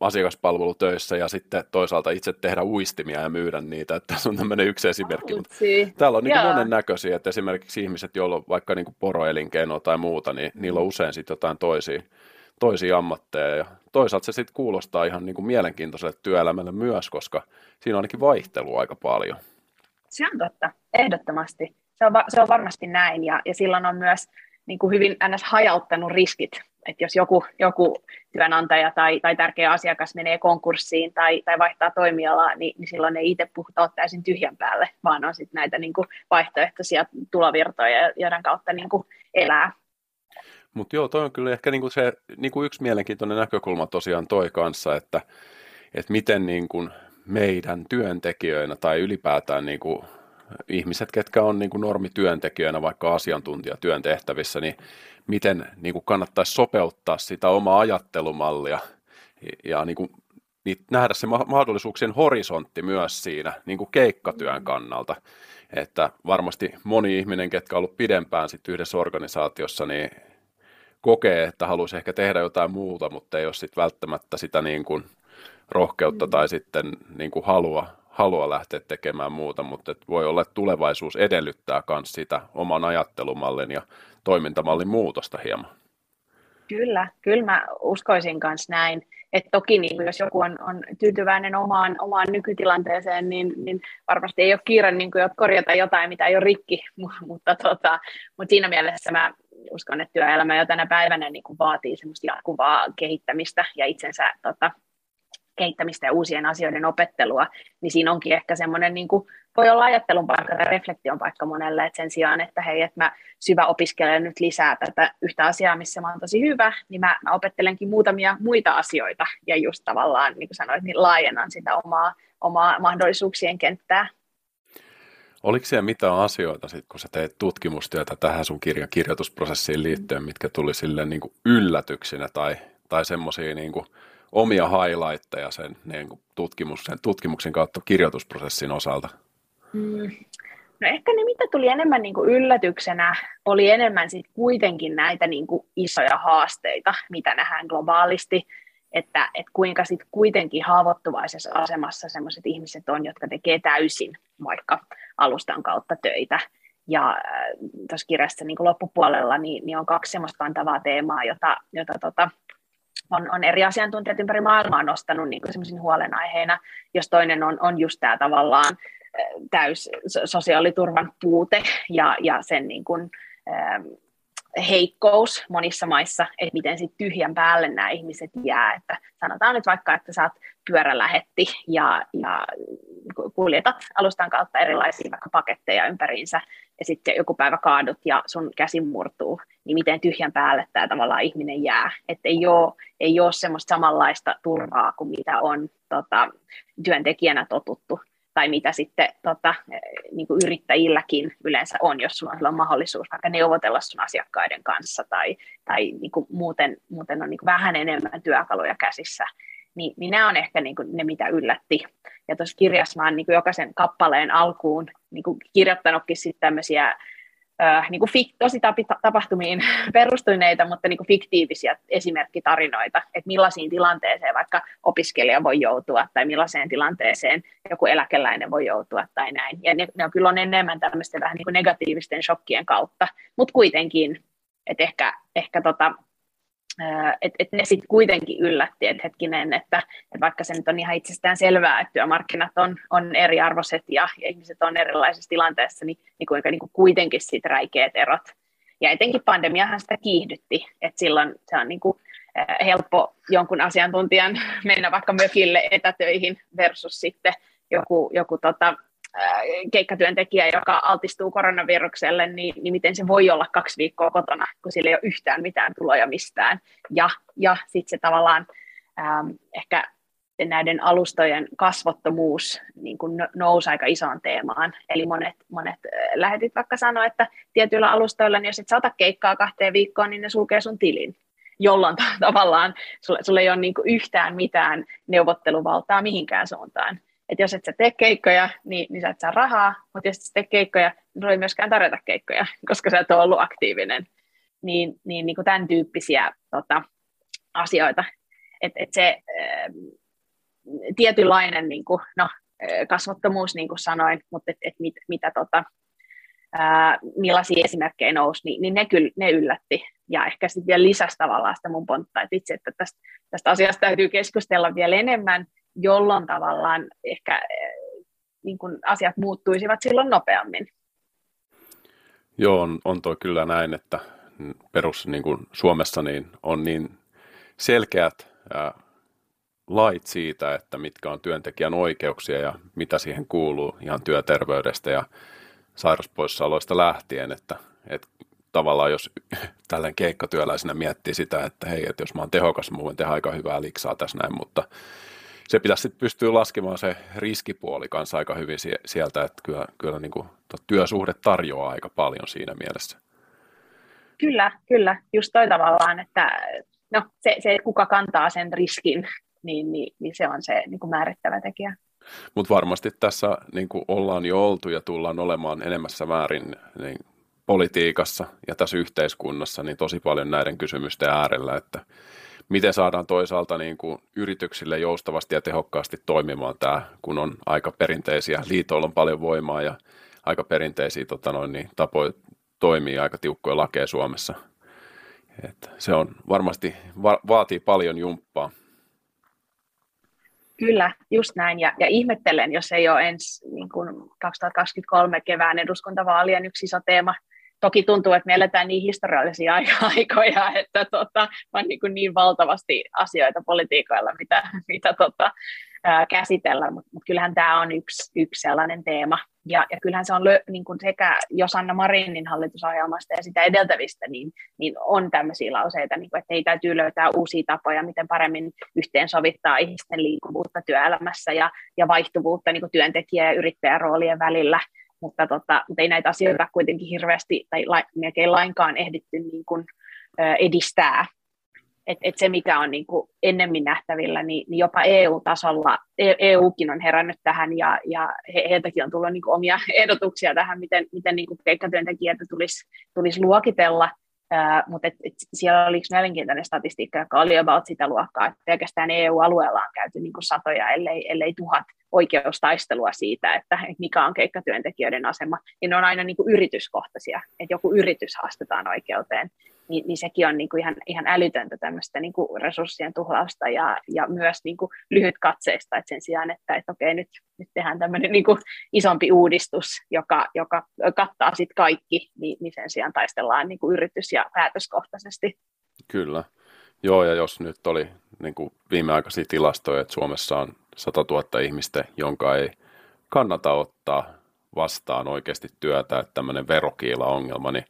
asiakaspalvelutöissä ja sitten toisaalta itse tehdä uistimia ja myydä niitä. Että tässä on tämmöinen yksi esimerkki. Mutta täällä on niin monennäköisiä, että esimerkiksi ihmiset, joilla on vaikka niin kuin poroelinkeino tai muuta, niin niillä on usein sitten jotain toisia, toisia ammatteja. Ja toisaalta se sitten kuulostaa ihan niin kuin mielenkiintoiselle työelämälle myös, koska siinä on ainakin vaihtelua aika paljon. Se on totta, ehdottomasti. Se on, se on varmasti näin ja, ja silloin on myös niin kuin hyvin ns. hajauttanut riskit että jos joku, joku työnantaja tai, tai tärkeä asiakas menee konkurssiin tai, tai vaihtaa toimialaa, niin, niin silloin ei itse puhuta täysin tyhjän päälle, vaan on sitten näitä niin kuin vaihtoehtoisia tulovirtoja, joiden kautta niin kuin elää. Mutta joo, toi on kyllä ehkä niinku se niinku yksi mielenkiintoinen näkökulma tosiaan toi kanssa, että, että miten niinku meidän työntekijöinä tai ylipäätään niinku ihmiset, ketkä on niinku normityöntekijöinä vaikka asiantuntijatyön tehtävissä, niin miten niin kuin kannattaisi sopeuttaa sitä omaa ajattelumallia ja niin kuin, niin nähdä se mahdollisuuksien horisontti myös siinä niin kuin keikkatyön kannalta. Että varmasti moni ihminen, ketkä on ollut pidempään sit yhdessä organisaatiossa, niin kokee, että haluaisi ehkä tehdä jotain muuta, mutta ei ole sit välttämättä sitä niin kuin rohkeutta tai sitten niin kuin halua, halua lähteä tekemään muuta, mutta voi olla, että tulevaisuus edellyttää myös sitä oman ajattelumallin ja toimintamallin muutosta hieman. Kyllä, kyllä mä uskoisin myös näin. Että toki niin, jos joku on, on tyytyväinen omaan, omaan nykytilanteeseen, niin, niin varmasti ei ole kiire niin kuin, korjata jotain, mitä ei ole rikki, mutta, tota, mutta siinä mielessä mä uskon, että työelämä jo tänä päivänä niin kuin vaatii semmoista jatkuvaa kehittämistä ja itsensä tota, kehittämistä ja uusien asioiden opettelua, niin siinä onkin ehkä semmoinen, niin kuin, voi olla ajattelun paikka tai reflektion paikka monelle, että sen sijaan, että hei, että mä syvä opiskelen nyt lisää tätä yhtä asiaa, missä mä oon tosi hyvä, niin mä, mä opettelenkin muutamia muita asioita ja just tavallaan, niin kuin sanoit, niin laajennan sitä omaa, omaa mahdollisuuksien kenttää. Oliko siellä mitään asioita, sit, kun sä teet tutkimustyötä tähän sun kirjan kirjoitusprosessiin liittyen, mitkä tuli sille niin kuin yllätyksinä tai, tai semmoisia niin kuin, omia highlightteja sen, niin kuin tutkimus, sen tutkimuksen kautta kirjoitusprosessin osalta? Mm. No ehkä ne, mitä tuli enemmän niin kuin yllätyksenä, oli enemmän sit kuitenkin näitä niin kuin isoja haasteita, mitä nähdään globaalisti, että, että kuinka sit kuitenkin haavoittuvaisessa asemassa sellaiset ihmiset on, jotka tekee täysin vaikka alustan kautta töitä. Ja äh, tuossa kirjassa niin kuin loppupuolella niin, niin on kaksi semmoista kantavaa teemaa, jota, jota tota, on, on eri asiantuntijat ympäri maailmaa nostanut niin huolenaiheena, jos toinen on, on just tämä tavallaan täys sosiaaliturvan puute ja, ja sen niin kuin, heikkous monissa maissa, että miten sitten tyhjän päälle nämä ihmiset jää. Että sanotaan nyt vaikka, että saat pyörälähetti ja, ja kuljetat alustan kautta erilaisia vaikka paketteja ympäriinsä. Ja sitten joku päivä kaadut ja sun käsi murtuu, niin miten tyhjän päälle tämä tavallaan ihminen jää. Että ei ole, ei ole semmoista samanlaista turvaa kuin mitä on tota, työntekijänä totuttu. Tai mitä sitten tota, niin kuin yrittäjilläkin yleensä on, jos sulla on mahdollisuus vaikka neuvotella sun asiakkaiden kanssa tai, tai niin kuin muuten, muuten on niin kuin vähän enemmän työkaluja käsissä, niin, niin nämä on ehkä niin kuin ne, mitä yllätti. Ja tuossa kirjassa mä oon niin kuin jokaisen kappaleen alkuun niin kuin kirjoittanutkin sitten tämmöisiä äh, niin kuin fik- tosi tapahtumiin perustuneita, mutta niin kuin fiktiivisiä esimerkkitarinoita, että millaisiin tilanteeseen vaikka opiskelija voi joutua tai millaiseen tilanteeseen joku eläkeläinen voi joutua tai näin. Ja ne, ne on kyllä on enemmän tämmöisten vähän niin kuin negatiivisten shokkien kautta, mutta kuitenkin, että ehkä, ehkä tota, että et ne sitten kuitenkin yllätti, että hetkinen, että, että vaikka se nyt on ihan itsestään selvää, että työmarkkinat on, on eriarvoiset ja, ja ihmiset on erilaisessa tilanteessa, niin, niin kuinka niin kuin kuitenkin sitten räikeät erot. Ja etenkin pandemiahan sitä kiihdytti, että silloin se on niin kuin, helppo jonkun asiantuntijan mennä vaikka mökille etätöihin versus sitten joku, joku tota, keikkatyöntekijä, joka altistuu koronavirukselle, niin, niin miten se voi olla kaksi viikkoa kotona, kun sillä ei ole yhtään mitään tuloja mistään. Ja, ja sitten se tavallaan ähm, ehkä näiden alustojen kasvottomuus niin kuin nousi aika isoon teemaan. Eli monet, monet lähetit vaikka sanoa, että tietyillä alustoilla, niin jos et saata keikkaa kahteen viikkoon, niin ne sulkee sun tilin jolloin tavallaan sulle, sulle ei ole niin yhtään mitään neuvotteluvaltaa mihinkään suuntaan. Että jos et sä tee keikkoja, niin, niin sä et saa rahaa, mutta jos et sä tee keikkoja, niin ei myöskään tarjota keikkoja, koska sä et ole ollut aktiivinen. Niin, niin, niin kuin tämän tyyppisiä tota, asioita. että et se ää, tietynlainen niin kuin, no, kasvottomuus, niin kuin sanoin, mutta et, et mit, mitä tota, ää, millaisia esimerkkejä nousi, niin, niin ne kyllä ne yllätti. Ja ehkä sitten vielä lisäsi tavallaan sitä mun pontta, että itse, että tästä, tästä asiasta täytyy keskustella vielä enemmän, jolloin tavallaan ehkä niin kuin asiat muuttuisivat silloin nopeammin. Joo, on, on toi kyllä näin, että perus niin kuin Suomessa niin on niin selkeät ää, lait siitä, että mitkä on työntekijän oikeuksia ja mitä siihen kuuluu ihan työterveydestä ja sairauspoissaoloista lähtien, että, että tavallaan jos tällainen keikkatyöläisenä miettii sitä, että hei, että jos mä oon tehokas, mä voin tehdä aika hyvää liksaa tässä näin, mutta se pitäisi sitten pystyä laskemaan se riskipuoli kanssa aika hyvin sieltä, että kyllä, kyllä niin kuin, työsuhde tarjoaa aika paljon siinä mielessä. Kyllä, kyllä, just toi tavallaan, että no, se, se, kuka kantaa sen riskin, niin, niin, niin se on se niin kuin määrittävä tekijä. Mutta varmasti tässä niin kuin ollaan jo oltu ja tullaan olemaan enemmässä määrin niin politiikassa ja tässä yhteiskunnassa niin tosi paljon näiden kysymysten äärellä, että miten saadaan toisaalta niin kuin yrityksille joustavasti ja tehokkaasti toimimaan tämä, kun on aika perinteisiä, liitoilla on paljon voimaa ja aika perinteisiä tota noin, niin, tapoja toimii aika tiukkoja lakeja Suomessa. Et se on varmasti va- vaatii paljon jumppaa. Kyllä, just näin. Ja, ja ihmettelen, jos ei ole ensi niin kuin 2023 kevään eduskuntavaalien yksi iso teema. Toki tuntuu, että me eletään niin historiallisia aikoja, että tota, on niin, kuin niin valtavasti asioita politiikoilla, mitä, mitä tota, ää, käsitellä, mutta mut kyllähän tämä on yksi, yksi sellainen teema. Ja, ja kyllähän se on lö, niin kuin sekä jos Anna Marinin hallitusohjelmasta ja sitä edeltävistä, niin, niin on tämmöisiä lauseita, niin kuin, että ei täytyy löytää uusia tapoja, miten paremmin yhteensovittaa ihmisten liikkuvuutta työelämässä ja, ja vaihtuvuutta niin kuin työntekijä- ja yrittäjäroolien välillä. Mutta, tota, mutta ei näitä asioita kuitenkin hirveästi tai la, melkein lainkaan ehditty niin kuin, edistää. Että et se, mikä on niin kuin ennemmin nähtävillä, niin, niin jopa EU-tasolla, EUkin on herännyt tähän ja, ja he, heiltäkin on tullut niin kuin omia ehdotuksia tähän, miten, miten niin kuin keikkatyöntekijöitä tulisi, tulisi luokitella, Mutta et, et siellä oli yksi mielenkiintoinen statistiikka, joka oli about sitä luokkaa, että pelkästään EU-alueella on käyty niin kuin satoja, ellei, ellei tuhat oikeustaistelua siitä, että mikä on keikkatyöntekijöiden asema, niin ne on aina niin kuin yrityskohtaisia, että joku yritys haastetaan oikeuteen niin, niin sekin on niin kuin ihan, ihan älytöntä tämmöistä niin kuin resurssien tuhlausta ja, ja myös niin kuin lyhytkatseista, että sen sijaan, että, että okei, nyt, nyt tehdään tämmöinen niin kuin isompi uudistus, joka, joka kattaa sitten kaikki, niin, niin sen sijaan taistellaan niin kuin yritys- ja päätöskohtaisesti. Kyllä. Joo, ja jos nyt oli niin kuin viimeaikaisia tilastoja, että Suomessa on 100 000 ihmistä, jonka ei kannata ottaa vastaan oikeasti työtä, että tämmöinen verokiila-ongelma, niin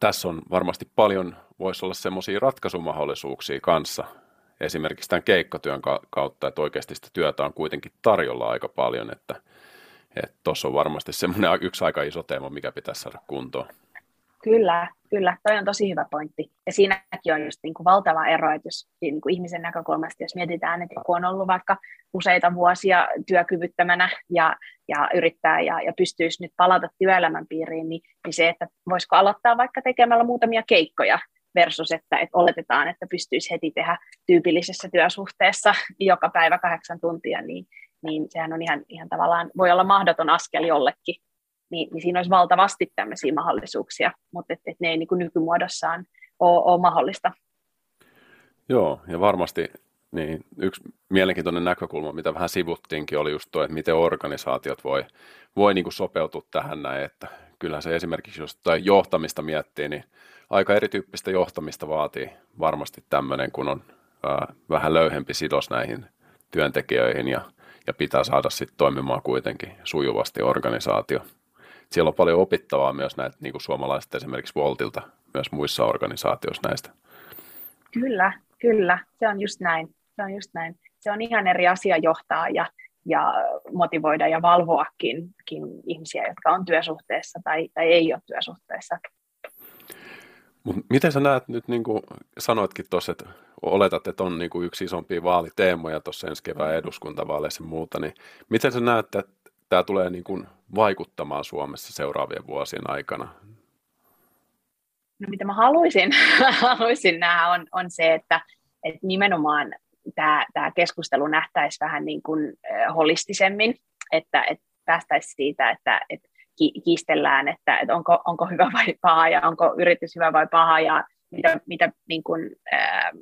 tässä on varmasti paljon, voisi olla semmoisia ratkaisumahdollisuuksia kanssa, esimerkiksi tämän keikkotyön kautta, että oikeasti sitä työtä on kuitenkin tarjolla aika paljon, että tuossa on varmasti semmoinen yksi aika iso teema, mikä pitäisi saada kuntoon. Kyllä, kyllä. Toi on tosi hyvä pointti. Ja siinäkin on just niin kuin valtava ero, että jos niin kuin ihmisen näkökulmasta, jos mietitään, että joku on ollut vaikka useita vuosia työkyvyttömänä ja, ja yrittää ja, ja pystyisi nyt palata työelämän piiriin, niin, niin se, että voisiko aloittaa vaikka tekemällä muutamia keikkoja versus, että, että oletetaan, että pystyisi heti tehdä tyypillisessä työsuhteessa joka päivä kahdeksan tuntia, niin, niin sehän on ihan, ihan tavallaan, voi olla mahdoton askel jollekin, niin, niin siinä olisi valtavasti tämmöisiä mahdollisuuksia, mutta et, et ne ei niin kuin nykymuodossaan ole, ole mahdollista. Joo, ja varmasti niin yksi mielenkiintoinen näkökulma, mitä vähän sivuttiinkin, oli just tuo, että miten organisaatiot voi, voi niin kuin sopeutua tähän näin, että kyllä se esimerkiksi, jos tai johtamista miettii, niin aika erityyppistä johtamista vaatii varmasti tämmöinen, kun on ää, vähän löyhempi sidos näihin työntekijöihin ja, ja pitää saada sitten toimimaan kuitenkin sujuvasti organisaatio siellä on paljon opittavaa myös näitä niin kuin suomalaiset esimerkiksi Voltilta, myös muissa organisaatioissa näistä. Kyllä, kyllä, se on just näin. Se on just näin. Se on ihan eri asia johtaa ja, ja motivoida ja valvoakin ihmisiä, jotka on työsuhteessa tai, tai ei ole työsuhteessa. Mut miten sä näet nyt, niin kuin sanoitkin tuossa, että oletat, että on niin kuin yksi isompia vaaliteemoja tuossa ensi kevään eduskuntavaaleissa ja muuta, niin miten sä näet, että tämä tulee niin kuin vaikuttamaan Suomessa seuraavien vuosien aikana? No mitä mä haluaisin, haluaisin nähdä on, on se, että, että nimenomaan tämä, tämä keskustelu nähtäisi vähän niin kuin holistisemmin, että, että päästäisiin siitä, että, että kiistellään, että, että onko, onko hyvä vai paha ja onko yritys hyvä vai paha ja mitä, mitä niin kuin, ää,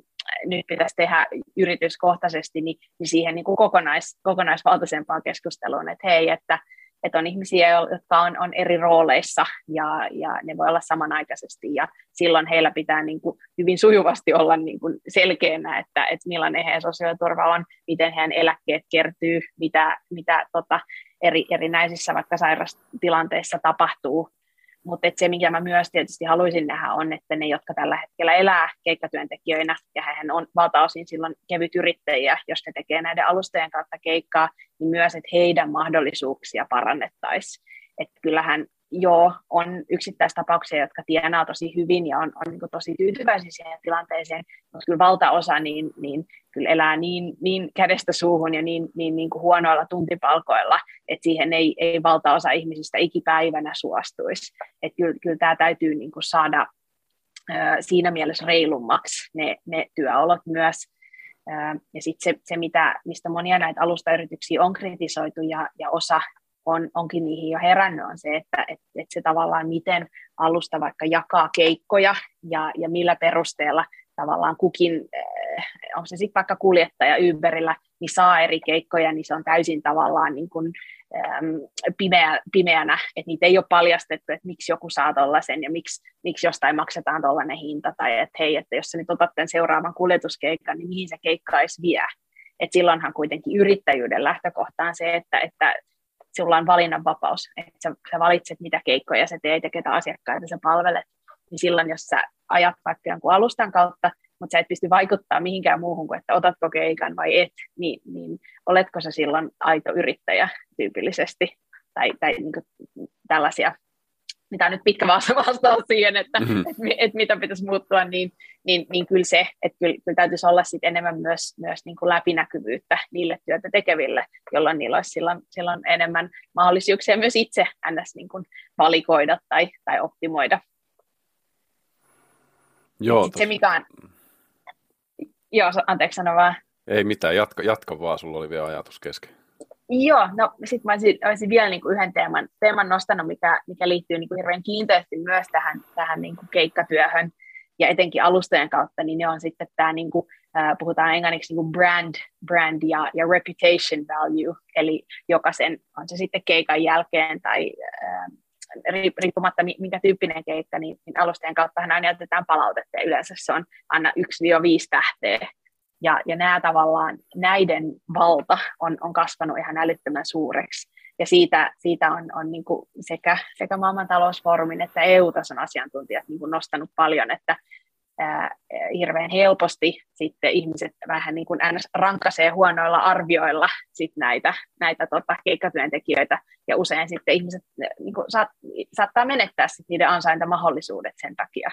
nyt pitäisi tehdä yrityskohtaisesti, niin, niin siihen niin kuin kokonais, kokonaisvaltaisempaan keskusteluun, että hei, että, että on ihmisiä, jotka on, on eri rooleissa ja, ja ne voi olla samanaikaisesti ja silloin heillä pitää niin kuin hyvin sujuvasti olla niin kuin selkeänä, että, että millainen heidän sosiaaliturva on, miten heidän eläkkeet kertyy, mitä, mitä tota, eri, erinäisissä vaikka sairastilanteissa tapahtuu mutta se, mikä mä myös tietysti haluaisin nähdä, on, että ne, jotka tällä hetkellä elää keikkatyöntekijöinä, ja hän on valtaosin silloin kevyt yrittäjiä, jos ne tekee näiden alustojen kautta keikkaa, niin myös, että heidän mahdollisuuksia parannettaisiin. Että kyllähän joo, on yksittäistapauksia, jotka tienaa tosi hyvin ja on, on niin tosi tyytyväisiä siihen tilanteeseen, mutta kyllä valtaosa niin, niin kyllä elää niin, niin kädestä suuhun ja niin, niin, niin kuin huonoilla tuntipalkoilla, että siihen ei, ei valtaosa ihmisistä ikipäivänä suostuisi. Että kyllä, kyllä tämä täytyy niin kuin saada siinä mielessä reilummaksi ne, ne työolot myös. Ja sitten se, se mitä, mistä monia näitä alustayrityksiä on kritisoitu ja, ja osa on, onkin niihin jo herännyt, on se, että et, et se tavallaan miten alusta vaikka jakaa keikkoja ja, ja millä perusteella tavallaan kukin, äh, onko se sitten vaikka kuljettaja Uberillä, niin saa eri keikkoja, niin se on täysin tavallaan niin kuin, ähm, pimeä, pimeänä, että niitä ei ole paljastettu, että miksi joku saa tuollaisen ja miksi, miksi jostain maksetaan tuollainen hinta, tai että hei, että jos sä nyt otat tämän seuraavan kuljetuskeikan, niin mihin se keikka edes vie. Et silloinhan kuitenkin yrittäjyyden lähtökohta on se, että, että sulla on valinnanvapaus, että sä, sä valitset mitä keikkoja sä teet ja ketä asiakkaita sä palvelet, niin silloin jos sä ajat vaikka jonkun alustan kautta, mutta sä et pysty vaikuttaa mihinkään muuhun kuin, että otatko keikan vai et, niin, niin oletko sä silloin aito yrittäjä tyypillisesti? Tai, tai niin tällaisia mitä nyt pitkä vastaus siihen, että mm-hmm. et, et mitä pitäisi muuttua, niin, niin, niin kyllä se, että kyllä, kyllä täytyisi olla sit enemmän myös, myös niin kuin läpinäkyvyyttä niille työtä tekeville, jolloin niillä olisi silloin, silloin enemmän mahdollisuuksia myös itse ns. Niin kuin valikoida tai, tai optimoida. Joo, se mikä on... Joo, anteeksi sano vaan. Ei mitään, jatka, jatka vaan, sulla oli vielä ajatus kesken. Joo, no sitten mä olisin, olisin vielä niin kuin yhden teeman, teeman nostanut, mikä, mikä liittyy niin kuin hirveän kiinteästi myös tähän, tähän niin kuin keikkatyöhön ja etenkin alustojen kautta, niin ne on sitten tämä, niin kuin, äh, puhutaan englanniksi niin kuin brand, brand ja, ja reputation value, eli jokaisen, on se sitten keikan jälkeen tai äh, riippumatta minkä tyyppinen keikka, niin, niin alustojen kautta aina jätetään palautetta. Ja yleensä se on aina 1-5 tähteä ja, ja nämä tavallaan, näiden valta on, on kasvanut ihan älyttömän suureksi. Ja siitä, siitä on, on niin kuin sekä, sekä maailman talousfoorumin että EU-tason asiantuntijat niin kuin nostanut paljon, että ää, hirveän helposti sitten ihmiset vähän niin kuin ns. rankkasee huonoilla arvioilla sit näitä, näitä tota, keikkatyöntekijöitä, ja usein sitten ihmiset niin kuin saat, saattaa menettää sit niiden ansaintamahdollisuudet sen takia.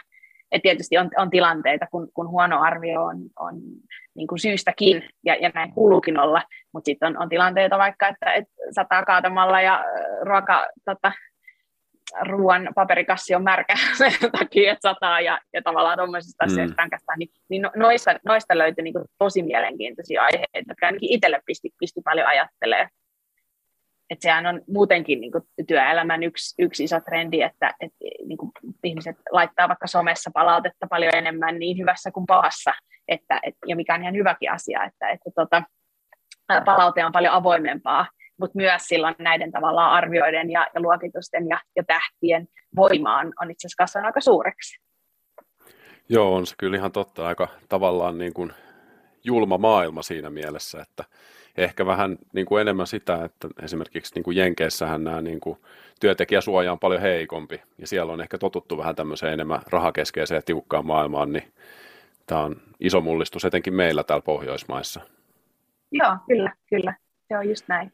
Et tietysti on, on tilanteita, kun, kun huono arvio on, on niin kuin syystäkin, ja, ja näin kuuluukin olla, mutta sitten on, on tilanteita vaikka, että et sataa kaatamalla ja ruoka, tota, ruoan paperikassi on märkä sen takia, että sataa ja, ja tavallaan tuommoisista mm. asioista ränkästään, niin, niin no, noista, noista löytyi niin tosi mielenkiintoisia aiheita, jotka ainakin itselle pisti, pisti paljon ajattelemaan että sehän on muutenkin niin kuin työelämän yksi, yksi iso trendi, että, että niin kuin ihmiset laittaa vaikka somessa palautetta paljon enemmän niin hyvässä kuin pahassa, että, et, ja mikä on ihan hyväkin asia, että, että tota, palaute on paljon avoimempaa, mutta myös silloin näiden tavallaan arvioiden ja, ja luokitusten ja, ja tähtien voima on, on itse asiassa kasvanut aika suureksi. Joo, on se kyllä ihan totta, aika tavallaan niin kuin julma maailma siinä mielessä, että ehkä vähän niin kuin enemmän sitä, että esimerkiksi niin kuin Jenkeissähän nämä niin kuin työntekijäsuoja on paljon heikompi, ja siellä on ehkä totuttu vähän tämmöiseen enemmän rahakeskeiseen ja tiukkaan maailmaan, niin tämä on iso mullistus etenkin meillä täällä Pohjoismaissa. Joo, kyllä, kyllä. Se on just näin.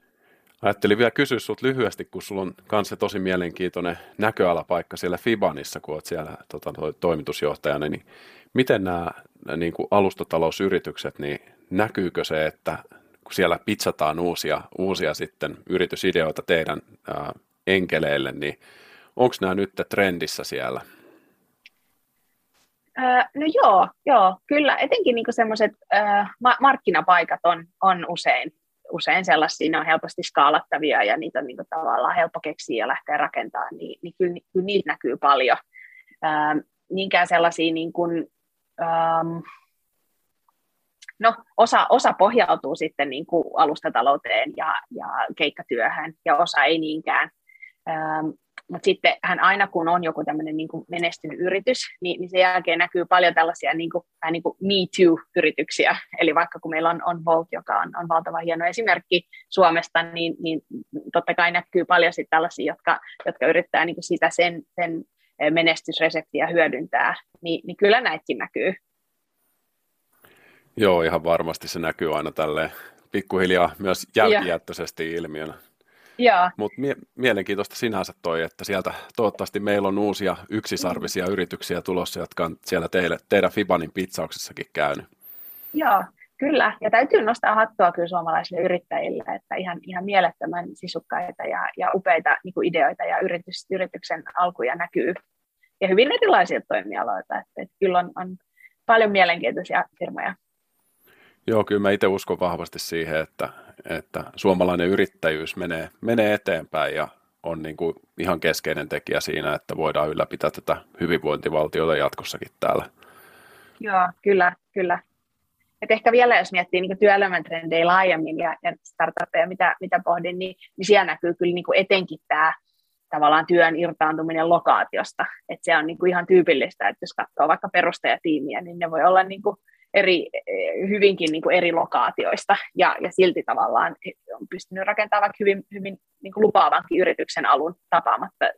Ajattelin vielä kysyä sinut lyhyesti, kun sulla on kanssa tosi mielenkiintoinen näköalapaikka siellä Fibanissa, kun olet siellä tota, toimitusjohtajana, niin miten nämä niin kuin alustatalousyritykset, niin näkyykö se, että kun siellä pitsataan uusia, uusia sitten yritysideoita teidän ää, enkeleille, niin onko nämä nyt trendissä siellä? no joo, joo, kyllä. Etenkin niin semmoiset ma- markkinapaikat on, on usein, usein sellaisia, ne on helposti skaalattavia ja niitä on niin tavallaan helppo keksiä ja lähteä rakentamaan, niin, niin kyllä, kyllä niitä näkyy paljon. Ähm, niinkään sellaisia niin kuin, no, osa, osa pohjautuu sitten niin kuin alustatalouteen ja, ja keikkatyöhön ja osa ei niinkään. Ähm, mutta sitten hän aina kun on joku tämmöinen niin menestynyt yritys, niin, niin sen jälkeen näkyy paljon tällaisia niin kuin, vähän niin kuin Me Too-yrityksiä. Eli vaikka kun meillä on, on Volt, joka on, on valtava hieno esimerkki Suomesta, niin, niin totta kai näkyy paljon sitten tällaisia, jotka, jotka yrittää niin kuin sitä sen, sen menestysreseptiä hyödyntää. Ni, niin kyllä näitäkin näkyy. Joo, ihan varmasti se näkyy aina tälleen pikkuhiljaa myös jälkijättöisesti ilmiönä. Mutta mie- mielenkiintoista sinänsä toi, että sieltä toivottavasti meillä on uusia yksisarvisia mm. yrityksiä tulossa, jotka on siellä teille, teidän Fibanin pizzauksessakin käynyt. Joo, kyllä. Ja täytyy nostaa hattua kyllä suomalaisille yrittäjille, että ihan, ihan mielettömän sisukkaita ja, ja upeita niin kuin ideoita ja yritys, yrityksen alkuja näkyy. Ja hyvin erilaisia toimialoita, että, että kyllä on, on paljon mielenkiintoisia firmoja. Joo, kyllä mä itse uskon vahvasti siihen, että, että suomalainen yrittäjyys menee, menee eteenpäin ja on niin kuin ihan keskeinen tekijä siinä, että voidaan ylläpitää tätä hyvinvointivaltiota jatkossakin täällä. Joo, kyllä, kyllä. Et ehkä vielä jos miettii niin työelämän trendejä laajemmin ja, ja startuppeja, mitä, mitä pohdin, niin, niin siellä näkyy kyllä niin kuin etenkin tämä tavallaan työn irtaantuminen lokaatiosta. Et se on niin kuin ihan tyypillistä, että jos katsoo vaikka perustajatiimiä, niin ne voi olla niin kuin eri, hyvinkin niin kuin eri lokaatioista ja, ja silti tavallaan on pystynyt rakentamaan vaikka hyvin, hyvin niin kuin lupaavankin yrityksen alun tapaamatta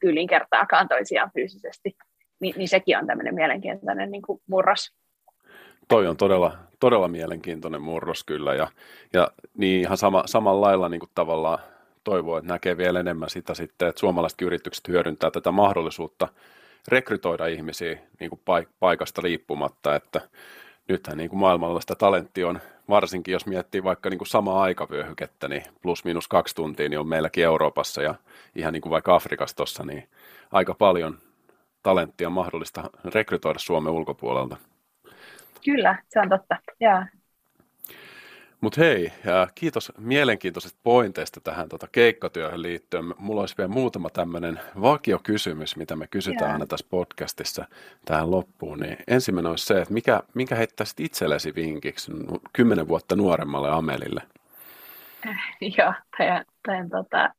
tyyliin kertaakaan toisiaan fyysisesti. Ni, niin sekin on tämmöinen mielenkiintoinen niin kuin murros. Toi on todella, todella mielenkiintoinen murros kyllä ja, ja niin ihan sama, samalla lailla niin kuin tavallaan toivoo, että näkee vielä enemmän sitä sitten, että suomalaiset yritykset hyödyntää tätä mahdollisuutta rekrytoida ihmisiä niin kuin paikasta riippumatta, että nythän niin kuin maailmalla sitä talentti on, varsinkin jos miettii vaikka niin kuin samaa aikavyöhykettä, niin plus minus kaksi tuntia, niin on meilläkin Euroopassa ja ihan niin kuin vaikka Afrikassa tuossa, niin aika paljon talenttia mahdollista rekrytoida Suomen ulkopuolelta. Kyllä, se on totta. Ja mutta hei, ja kiitos mielenkiintoisista pointeista tähän tota keikkatyöhön liittyen. Mulla olisi vielä muutama tämmöinen vakiokysymys, mitä me kysytään yeah. aina tässä podcastissa tähän loppuun. Niin ensimmäinen olisi se, että mikä, minkä heittäisit itsellesi vinkiksi kymmenen vuotta nuoremmalle Amelille? Äh, joo, tämä on tota,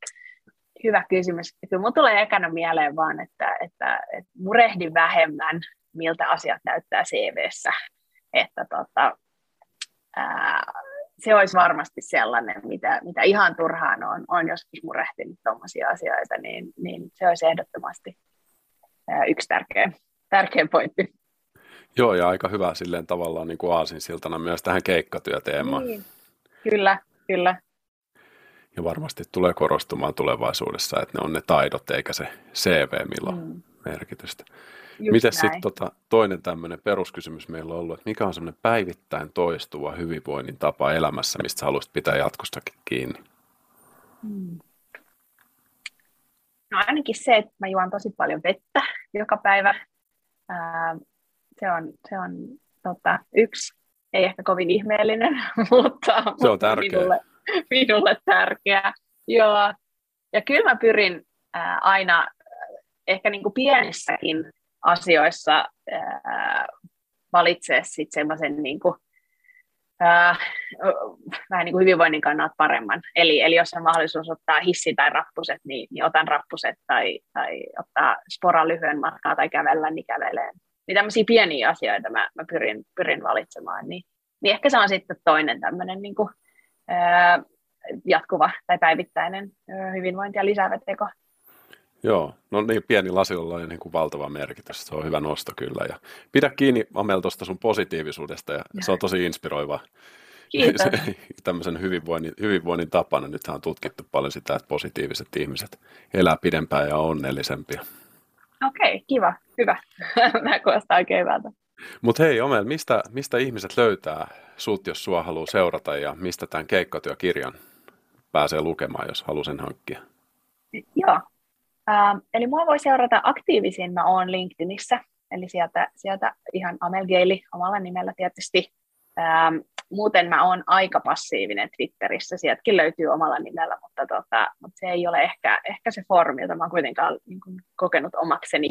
hyvä kysymys. Kyllä mun tulee ekana mieleen vaan, että, että, että murehdi vähemmän, miltä asiat näyttää CVssä. Että tota, ää, se olisi varmasti sellainen, mitä, mitä ihan turhaan on, on joskus murehtinut tuommoisia asioita, niin, niin se olisi ehdottomasti yksi tärkeä, tärkeä pointti. Joo, ja aika hyvä silleen tavallaan niin kuin aasinsiltana myös tähän keikkatyöteemaan. Niin, kyllä, kyllä. Ja varmasti tulee korostumaan tulevaisuudessa, että ne on ne taidot eikä se CV, millä on mm. merkitystä. Miten sitten tota, toinen tämmöinen peruskysymys meillä on ollut, että mikä on semmoinen päivittäin toistuva hyvinvoinnin tapa elämässä, mistä sä haluaisit pitää jatkostakin kiinni? Hmm. No ainakin se, että mä juon tosi paljon vettä joka päivä. Ää, se on, se on tota, yksi, ei ehkä kovin ihmeellinen, mutta, se on tärkeä. Minulle, minulle tärkeä. Joo. Ja kyllä mä pyrin ää, aina ehkä niin kuin pienissäkin asioissa ää, valitsee sitten semmoisen niin kuin, ää, vähän niin kuin hyvinvoinnin kannalta paremman. Eli, eli jos on mahdollisuus ottaa hissi tai rappuset, niin, niin otan rappuset tai, tai ottaa spora lyhyen matkaa tai kävellä, niin käveleen. Niin tämmöisiä pieniä asioita mä, mä pyrin, pyrin valitsemaan. Niin, niin ehkä se on sitten toinen tämmöinen niin kuin, ää, jatkuva tai päivittäinen hyvinvointia lisäävä teko. Joo, no niin pieni lasilla on niin kuin valtava merkitys. Se on hyvä nosto kyllä. Ja pidä kiinni Amel tuosta sun positiivisuudesta ja, ja se on tosi inspiroiva. Kiitos. Tämmöisen hyvinvoinnin, hyvinvoinnin tapana. Nythän on tutkittu paljon sitä, että positiiviset ihmiset elää pidempään ja on onnellisempia. Okei, okay, kiva. Hyvä. Mä kuulostaa oikein hyvältä. Mutta hei Omel, mistä, mistä ihmiset löytää sut, jos sua haluaa seurata ja mistä tämän keikkatyökirjan pääsee lukemaan, jos haluaa sen hankkia? Joo, Ähm, eli mua voi seurata aktiivisin, mä oon LinkedInissä, eli sieltä, sieltä ihan Amelgeili omalla nimellä tietysti. Ähm, muuten mä oon aika passiivinen Twitterissä, sieltäkin löytyy omalla nimellä, mutta, tota, mutta se ei ole ehkä, ehkä se formi, jota mä oon kuitenkaan niin kuin, kokenut omakseni.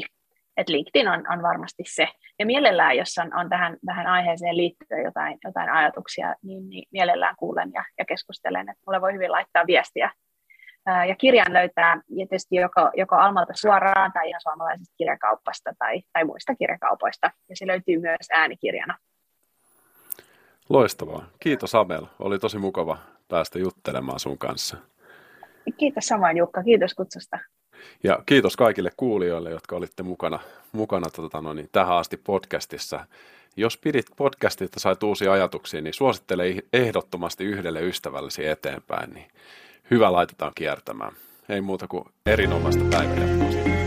Et LinkedIn on, on varmasti se. Ja mielellään, jos on, on tähän, tähän aiheeseen liittyen jotain, jotain ajatuksia, niin, niin mielellään kuulen ja, ja keskustelen. Et mulle voi hyvin laittaa viestiä. Ja kirjan löytää tietysti joko, joko Almalta suoraan tai ihan suomalaisesta kirjakaupasta tai, tai muista kirjakaupoista. Ja se löytyy myös äänikirjana. Loistavaa. Kiitos Amel. Oli tosi mukava päästä juttelemaan sun kanssa. Kiitos samoin Jukka. Kiitos kutsusta. Ja kiitos kaikille kuulijoille, jotka olitte mukana, mukana tota, no niin, tähän asti podcastissa. Jos pidit podcastista sait uusia ajatuksia, niin suosittele ehdottomasti yhdelle ystävällesi eteenpäin. Niin hyvä laitetaan kiertämään. Ei muuta kuin erinomaista päivää